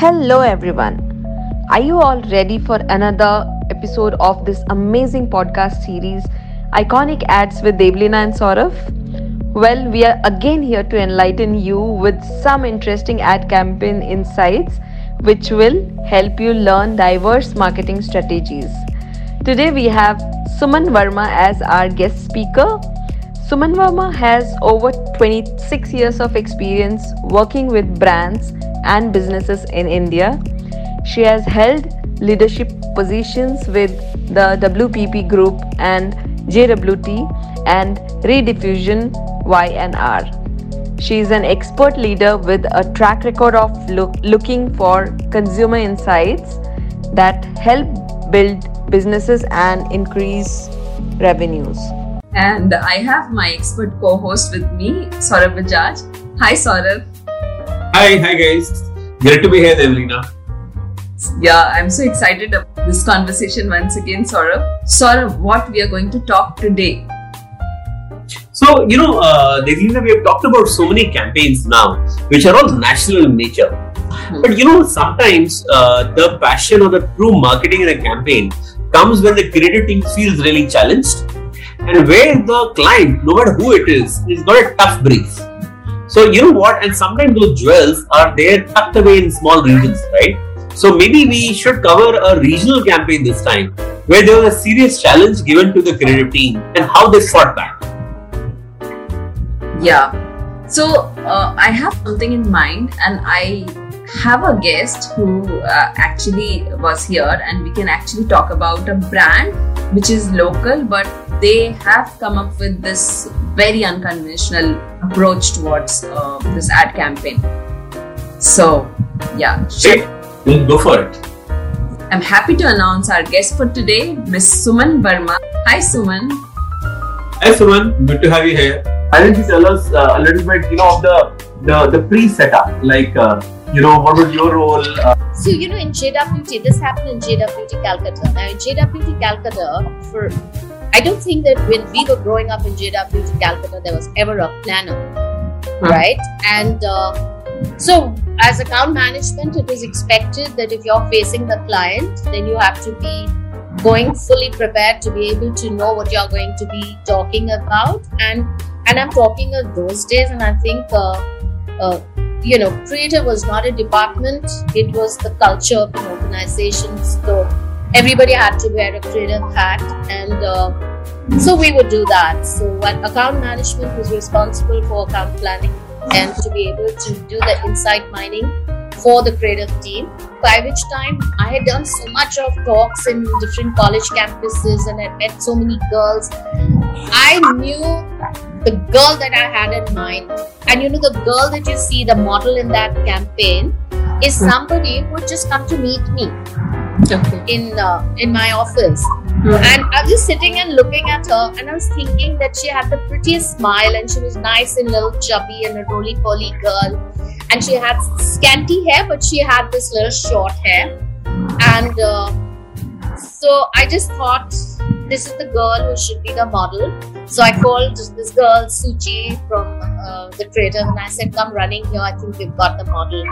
Hello, everyone. Are you all ready for another episode of this amazing podcast series, Iconic Ads with Devleena and Saurabh? Well, we are again here to enlighten you with some interesting ad campaign insights which will help you learn diverse marketing strategies. Today, we have Suman Varma as our guest speaker. Suman Varma has over 26 years of experience working with brands and businesses in India. She has held leadership positions with the WPP Group and JWT and Rediffusion Y&R. She is an expert leader with a track record of look, looking for consumer insights that help build businesses and increase revenues. And I have my expert co host with me, Saurabh Bajaj. Hi, Saurabh. Hi, hi guys. Great to be here, Devleena. Yeah, I'm so excited about this conversation once again, Saurabh. Saurabh, what we are going to talk today? So, you know, uh, Devleena, we have talked about so many campaigns now, which are all national in nature. Hmm. But you know, sometimes uh, the passion or the true marketing in a campaign comes when the creative team feels really challenged and where the client, no matter who it is, is got a tough brief. So you know what? And sometimes those jewels are there tucked away in small regions, right? So maybe we should cover a regional campaign this time where there was a serious challenge given to the creative team and how they fought back. Yeah. So uh, I have something in mind, and I have a guest who uh, actually was here, and we can actually talk about a brand which is local, but they have come up with this very unconventional approach towards uh, this ad campaign. So, yeah, sure. Hey, go for it. I'm happy to announce our guest for today, Miss Suman Varma. Hi, Suman. Hi, Suman. Good to have you here. Why don't you tell us uh, a little bit, you know, of the the, the pre-setup, like uh, you know, what was your role? Uh, so, you know, in JWT, this happened in JWT Calcutta. Now, in JWT Calcutta, for I don't think that when we were growing up in JWT Calcutta, there was ever a planner, huh. right? And uh, so, as account management, it is expected that if you're facing the client, then you have to be going fully prepared to be able to know what you're going to be talking about and and i'm talking of those days and i think uh, uh, you know, creative was not a department, it was the culture of an organization. So everybody had to wear a creative hat, and uh, so we would do that. So, what account management was responsible for account planning and to be able to do the insight mining for the creative team. By which time I had done so much of talks in different college campuses and had met so many girls. I knew the girl that I had in mind. And you know, the girl that you see, the model in that campaign, is hmm. somebody who would just come to meet me okay. in uh, in my office. Mm-hmm. And I was just sitting and looking at her, and I was thinking that she had the prettiest smile, and she was nice and little chubby and a roly poly girl. And she had scanty hair, but she had this little short hair. And uh, so I just thought this is the girl who should be the model. So I called this girl, Suchi, from uh, the creator, and I said, Come running here, I think we've got the model.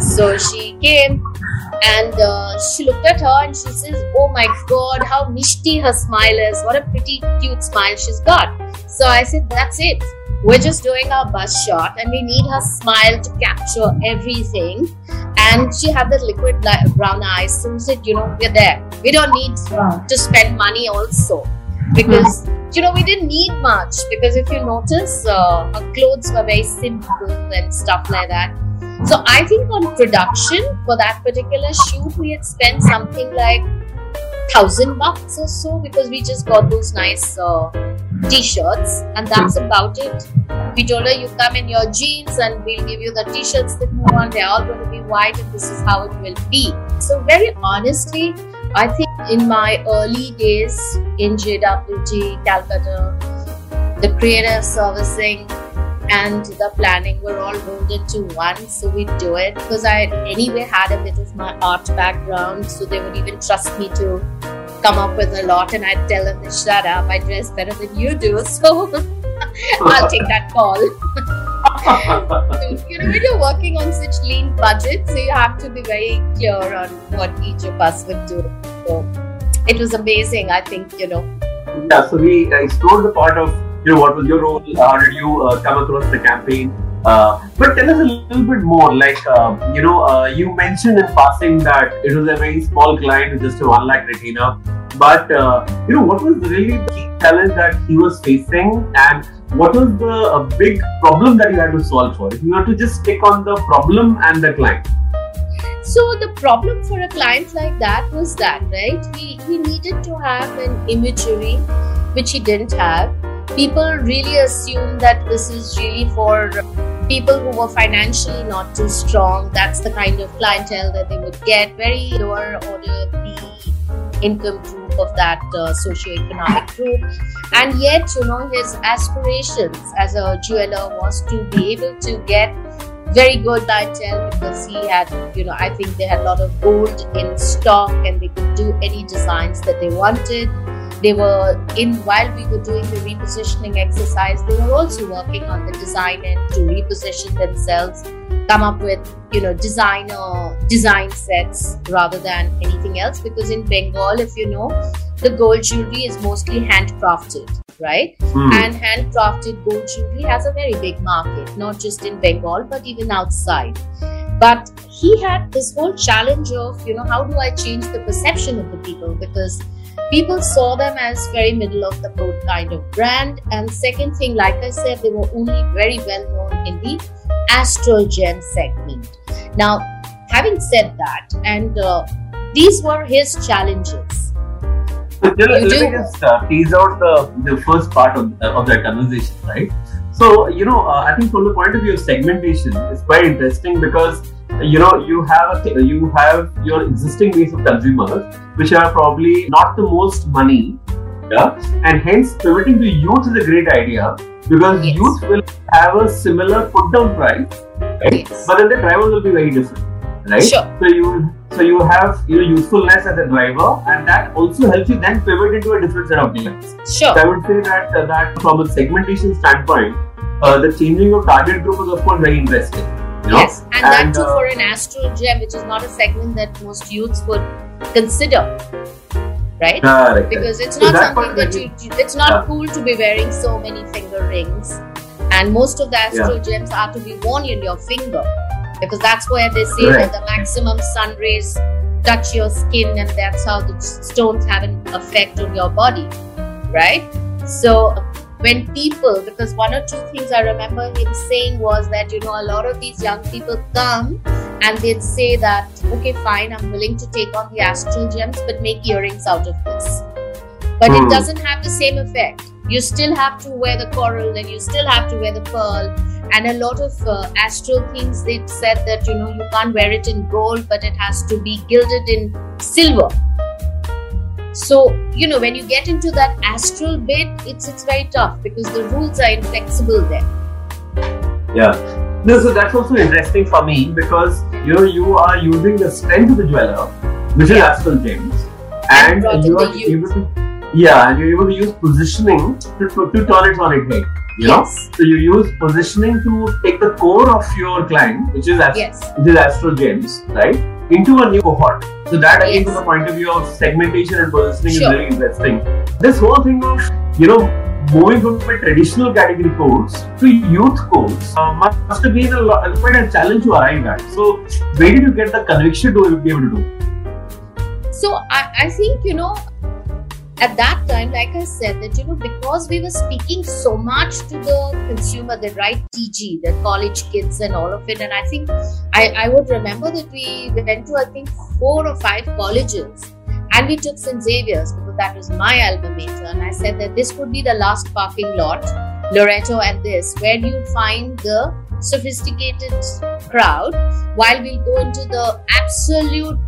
So she came and uh, she looked at her and she says, Oh my god, how mishti her smile is. What a pretty, cute smile she's got. So I said, That's it. We're just doing our bus shot and we need her smile to capture everything. And she had the liquid brown eyes. So we said, You know, we're there. We don't need to spend money also. Because you know we didn't need much. Because if you notice uh, our clothes were very simple and stuff like that. So i think on production for that particular shoot we had spent something like thousand bucks or so because we just got those nice uh, t-shirts and that's about it. We told her you come in your jeans and we'll give you the t-shirts that you want they're all going to be white and this is how it will be. So very honestly I think in my early days in JWT, Calcutta, the creative servicing and the planning were all rolled into one. So we do it because I anyway had a bit of my art background, so they would even trust me to come up with a lot, and I'd tell them shut up. I dress better than you do, so I'll take that call. you know, when you're working on such lean budgets, so you have to be very clear on what each of us would do. So it was amazing. I think you know. Yeah, so we explored the part of you know what was your role, how did you uh, come across the campaign, uh, but tell us a little bit more. Like uh, you know, uh, you mentioned in passing that it was a very small client just a one lakh retainer. But uh, you know, what was the really the key challenge that he was facing, and what was the uh, big problem that you had to solve for? If you were to just stick on the problem and the client. So the problem for a client like that was that, right? He, he needed to have an imagery which he didn't have. People really assume that this is really for people who were financially not too strong. That's the kind of clientele that they would get. Very lower order B income group of that uh, socio-economic group. And yet, you know, his aspirations as a jeweler was to be able to get very good clientele because he had, you know, I think they had a lot of gold in stock and they could do any designs that they wanted. They were in while we were doing the repositioning exercise, they were also working on the design end to reposition themselves, come up with, you know, designer design sets rather than anything else. Because in Bengal, if you know, the gold jewelry is mostly handcrafted right? Hmm. And handcrafted gold jewelry has a very big market, not just in Bengal, but even outside. But he had this whole challenge of, you know, how do I change the perception of the people? Because people saw them as very middle of the road kind of brand. And second thing, like I said, they were only very well known in the astral gem segment. Now, having said that, and uh, these were his challenges. So tell, You let do. me just uh, tease out the, the first part of, of that conversation, right? So, you know, uh, I think from the point of view of segmentation, it's quite interesting because you know you have a you have your existing base of consumers which are probably not the most money, yeah, and hence pivoting to youth is a great idea because Yes. youth will have a similar put down price, right? Yes. But then the drivers will be very different, right? Sure. So you so you have your usefulness as a driver, and that also helps you then pivot into a different set of deals. Sure. So I would say that uh, that from a segmentation standpoint, uh, the changing of target group is of course very interesting. You know? Yes, and, that too uh, for an astral gem, which is not a segment that most youths would consider, right? Correct. Because it's So not that something that you, you- it's not Yeah. cool to be wearing so many finger rings, and most of the astral gems are to be worn in your finger, because that's where they say Right. that the maximum sun rays touch your skin, and that's how the stones have an effect on your body, right? So when people because one or two things i remember him saying was that you know a lot of these young people come and they'd say that okay fine i'm willing to take on the astral gems but make earrings out of this. But Hmm. it doesn't have the same effect. You still have to wear the coral and you still have to wear the pearl. And a lot of uh, astral things they said that you know you can't wear it in gold but it has to be gilded in silver so you know when you get into that astral bit it's it's very tough because the rules are inflexible there. Yeah. No, so that's also interesting for me because you know you are using the strength of the jeweler, which is astral gems, And and, you are able to yeah, and you're able to use positioning to, to, to turn it on its head. You know, yes. So you use positioning to take the core of your client, which is ast- yes. which is astral gems, right, into a new cohort. So that again, Yes. from the point of view of segmentation and positioning, Sure. is very interesting. This whole thing of you know moving from a traditional category codes to youth codes uh, must have been a lot, quite a challenge to arrive at. So where did you get the conviction to be able to do? so I, I think you know at that time like i said that you know because we were speaking so much to the consumer the right tg the college kids and all of it and i think i, I would remember that we went to i think four or five colleges and we took st xavier's because that was my alma mater and i said that this would be the last parking lot loreto and this where you'd find the sophisticated crowd while we'll go into the absolute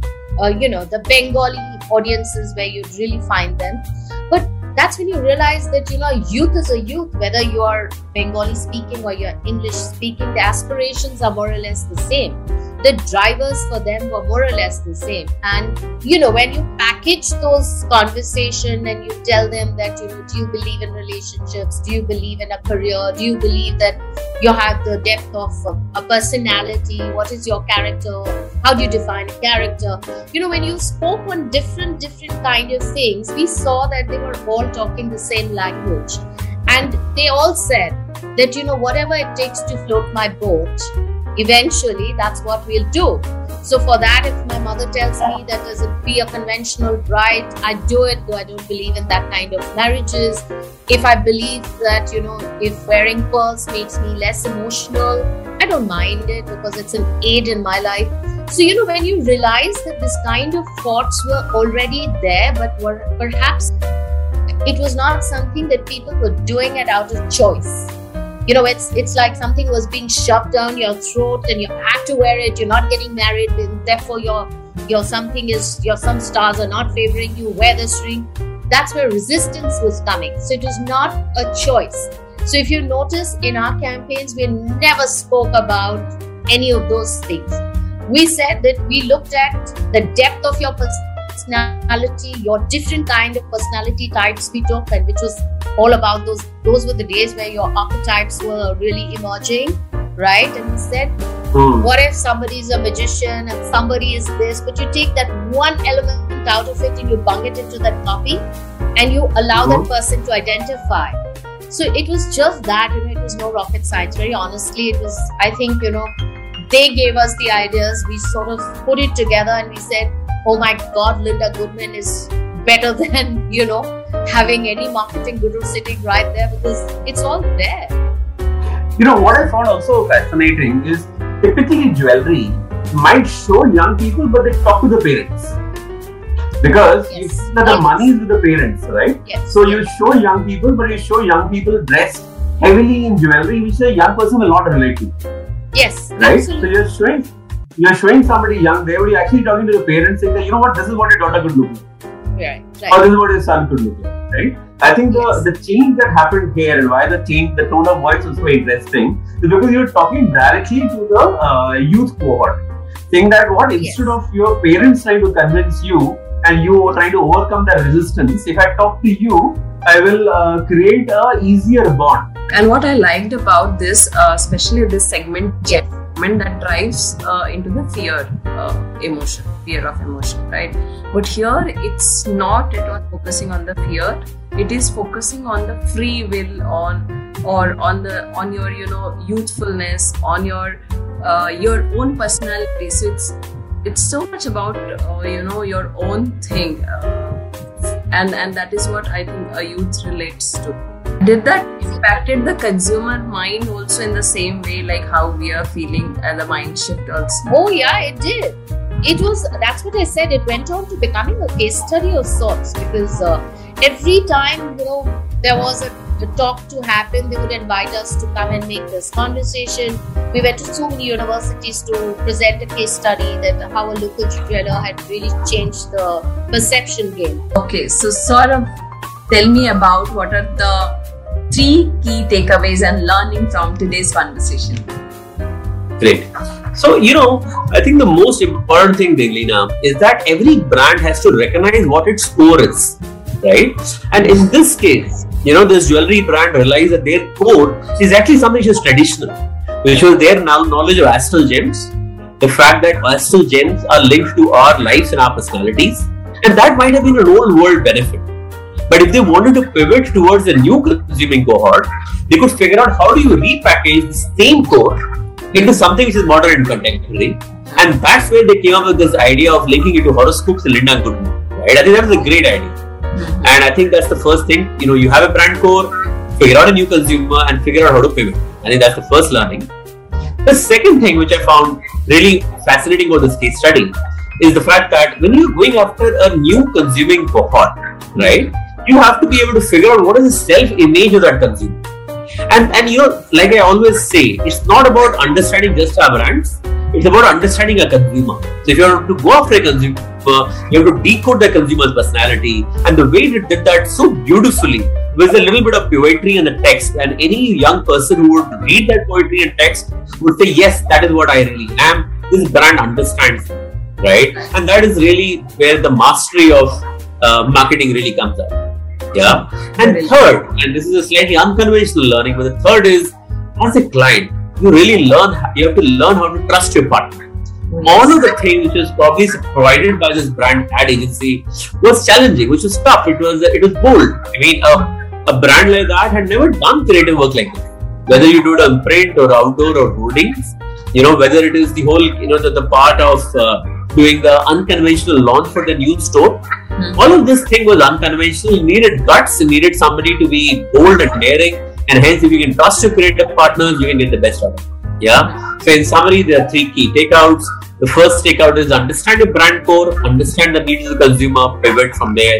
uh, you know the bengali audiences where you really find them. But that's when you realize that you know youth is a youth whether you're bengali speaking or you're english speaking the aspirations are more or less the same the drivers for them were more or less the same. And you know, when you package those conversation and you tell them that you know, do you believe in relationships? Do you believe in a career? Do you believe that you have the depth of a personality? What is your character? How do you define a character? You know, when you spoke on different different kind of things, we saw that they were all talking the same language, and they all said that you know whatever it takes to float my boat eventually that's what we'll do. So for that, if my mother tells me that does it be a conventional bride, I do it, though I don't believe in that kind of marriages. If I believe that, you know, if wearing pearls makes me less emotional, I don't mind it because it's an aid in my life. So, you know, when you realize that this kind of thoughts were already there, but were perhaps it was not something that people were doing it out of choice you know it's it's like something was being shoved down your throat and you had to wear it. You're not getting married and therefore your your something is your some stars are not favoring you. Wear this ring. That's where resistance was coming. So it was not a choice. So if you notice in our campaigns we never spoke about any of those things. We said that we looked at the depth of your personality, your different kind of personality types we took, and which was all about those. Those were the days where your archetypes were really emerging, right? And we said, mm. what if somebody is a magician and somebody is this? But you take that one element out of it and you bung it into that copy, and you allow mm-hmm. that hmm. person to identify. So it was just that, you know, it was no rocket science. Very honestly, it was. I think you know they gave us the ideas we sort of put it together and we said oh my god, Linda Goodman is better than, you know, having any marketing guru sitting right there because it's all there. You know, what I found also fascinating is typically jewelry might show young people, but they talk to the parents. Because yes. you see that yes. the money is with the parents, right? Yes. So you show young people, but you show young people dressed heavily in jewelry, which a young person will not relate to. Yes. Right? Absolutely. So you're showing you're showing somebody young, they would be actually talking to the parents saying that, you know what, this is what your daughter could look like. Right, right. Or this is what your son could look like, right? I think the, yes. the change that happened here and why the change, the tone of voice was so interesting is because you're talking directly to the uh, youth cohort. Saying that what, instead yes. of your parents trying to convince you and you trying to overcome that resistance, if I talk to you, I will uh, create a easier bond. And what I liked about this, uh, especially this segment, That drives uh, into the fear uh, emotion fear of emotion right? But here it's not at all focusing on the fear. It is focusing on the free will on or on the on your you know youthfulness on your uh, your own personality so it's it's so much about uh, you know your own thing uh, and and that is what i think a youth relates to did that impacted the consumer mind also in the same way like how we are feeling and the mind shift also? Oh yeah it did. It was that's what i said it went on to becoming a case study of sorts because uh, every time you know there was a, a, talk to happen they would invite us to come and make this conversation. We went to so many universities to present a case study that how a local jeweler had really changed the perception game. Okay so sort of tell me about what are the three key takeaways and learning from today's conversation. Great. So, you know, I think the most important thing, Devleena, is that every brand has to recognize what its core is, right? And in this case, you know, this jewelry brand realized that their core is actually something which is traditional, which was their knowledge of astral gems, the fact that astral gems are linked to our lives and our personalities, and that might have been an old world benefit but if they wanted to pivot towards a new consuming cohort, they could figure out how do you repackage the same core into something which is modern and contemporary. And that's where they came up with this idea of linking it to horoscopes and Linda Goodman. Right? I think that was a great idea. And I think that's the first thing. You know, you have a brand core, figure out a new consumer, and figure out how to pivot. I think that's the first learning. The second thing which I found really fascinating about this case study is the fact that when you're going after a new consuming cohort, right? You have to be able to figure out what is the self-image of that consumer. And and you know, like I always say, it's not about understanding just our brands. It's about understanding a consumer. So if you have to go after a consumer, you have to decode the consumer's personality. And the way they did that so beautifully with a little bit of poetry in the text. And any young person who would read that poetry and text would say, yes, that is what I really am. this brand understands me. right and that is really where the mastery of uh, marketing really comes out yeah and third and this is a slightly unconventional learning but the third is as a client you really learn you have to learn how to trust your partner all of the things which was probably provided by this brand ad agency was challenging, which was tough. It was it was bold. I mean, a, a brand like that had never done creative work like this. Whether you do it on print or outdoor or hoardings, you know, whether it is the whole, you know, the, the part of uh, doing the unconventional launch for the new store, Hmm. all of this thing was unconventional. Needed guts. Needed somebody to be bold and daring. And hence, if you can trust your creative partners, you can get the best out of it. Yeah. So in summary, there are three key takeouts. The first takeout is understand your brand core, understand the needs of the consumer, pivot from there.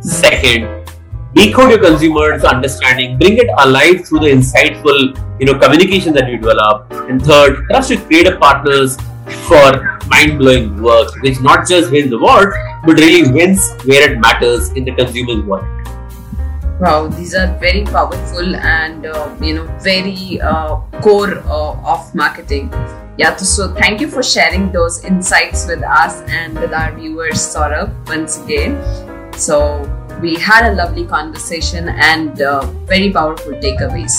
Second, decode your consumers' understanding, bring it alive through the insightful, you know, communication that you develop. And third, trust your creative partners for mind-blowing work, which not just wins awards, but really wins where it matters in the consumer's wallet. Wow, these are very powerful and uh, you know very uh, core uh, of marketing. Yeah, so- thank you for sharing those insights with us and with our viewers, Saurabh, once again. So we had a lovely conversation and uh, very powerful takeaways.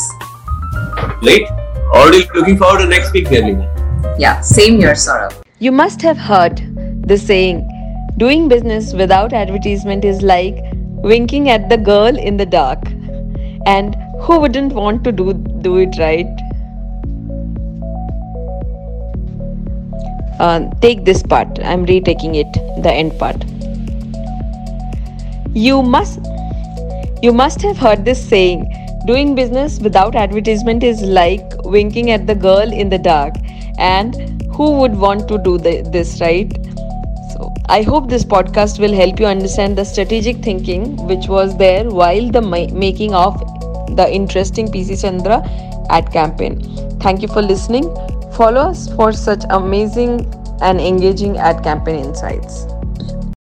Right? Already looking forward to next week, Devleena. Yeah, same here, Saurabh. You must have heard the saying doing business without advertisement is like winking at the girl in the dark. And who wouldn't want to do, do it right? Uh, take this part, I'm retaking it, the end part. You must you must have heard this saying doing business without advertisement is like winking at the girl in the dark. And who would want to do the, this, right? So, I hope this podcast will help you understand the strategic thinking which was there while the ma- making of the interesting PC Chandra ad campaign. Thank you for listening. Follow us for such amazing and engaging ad campaign insights.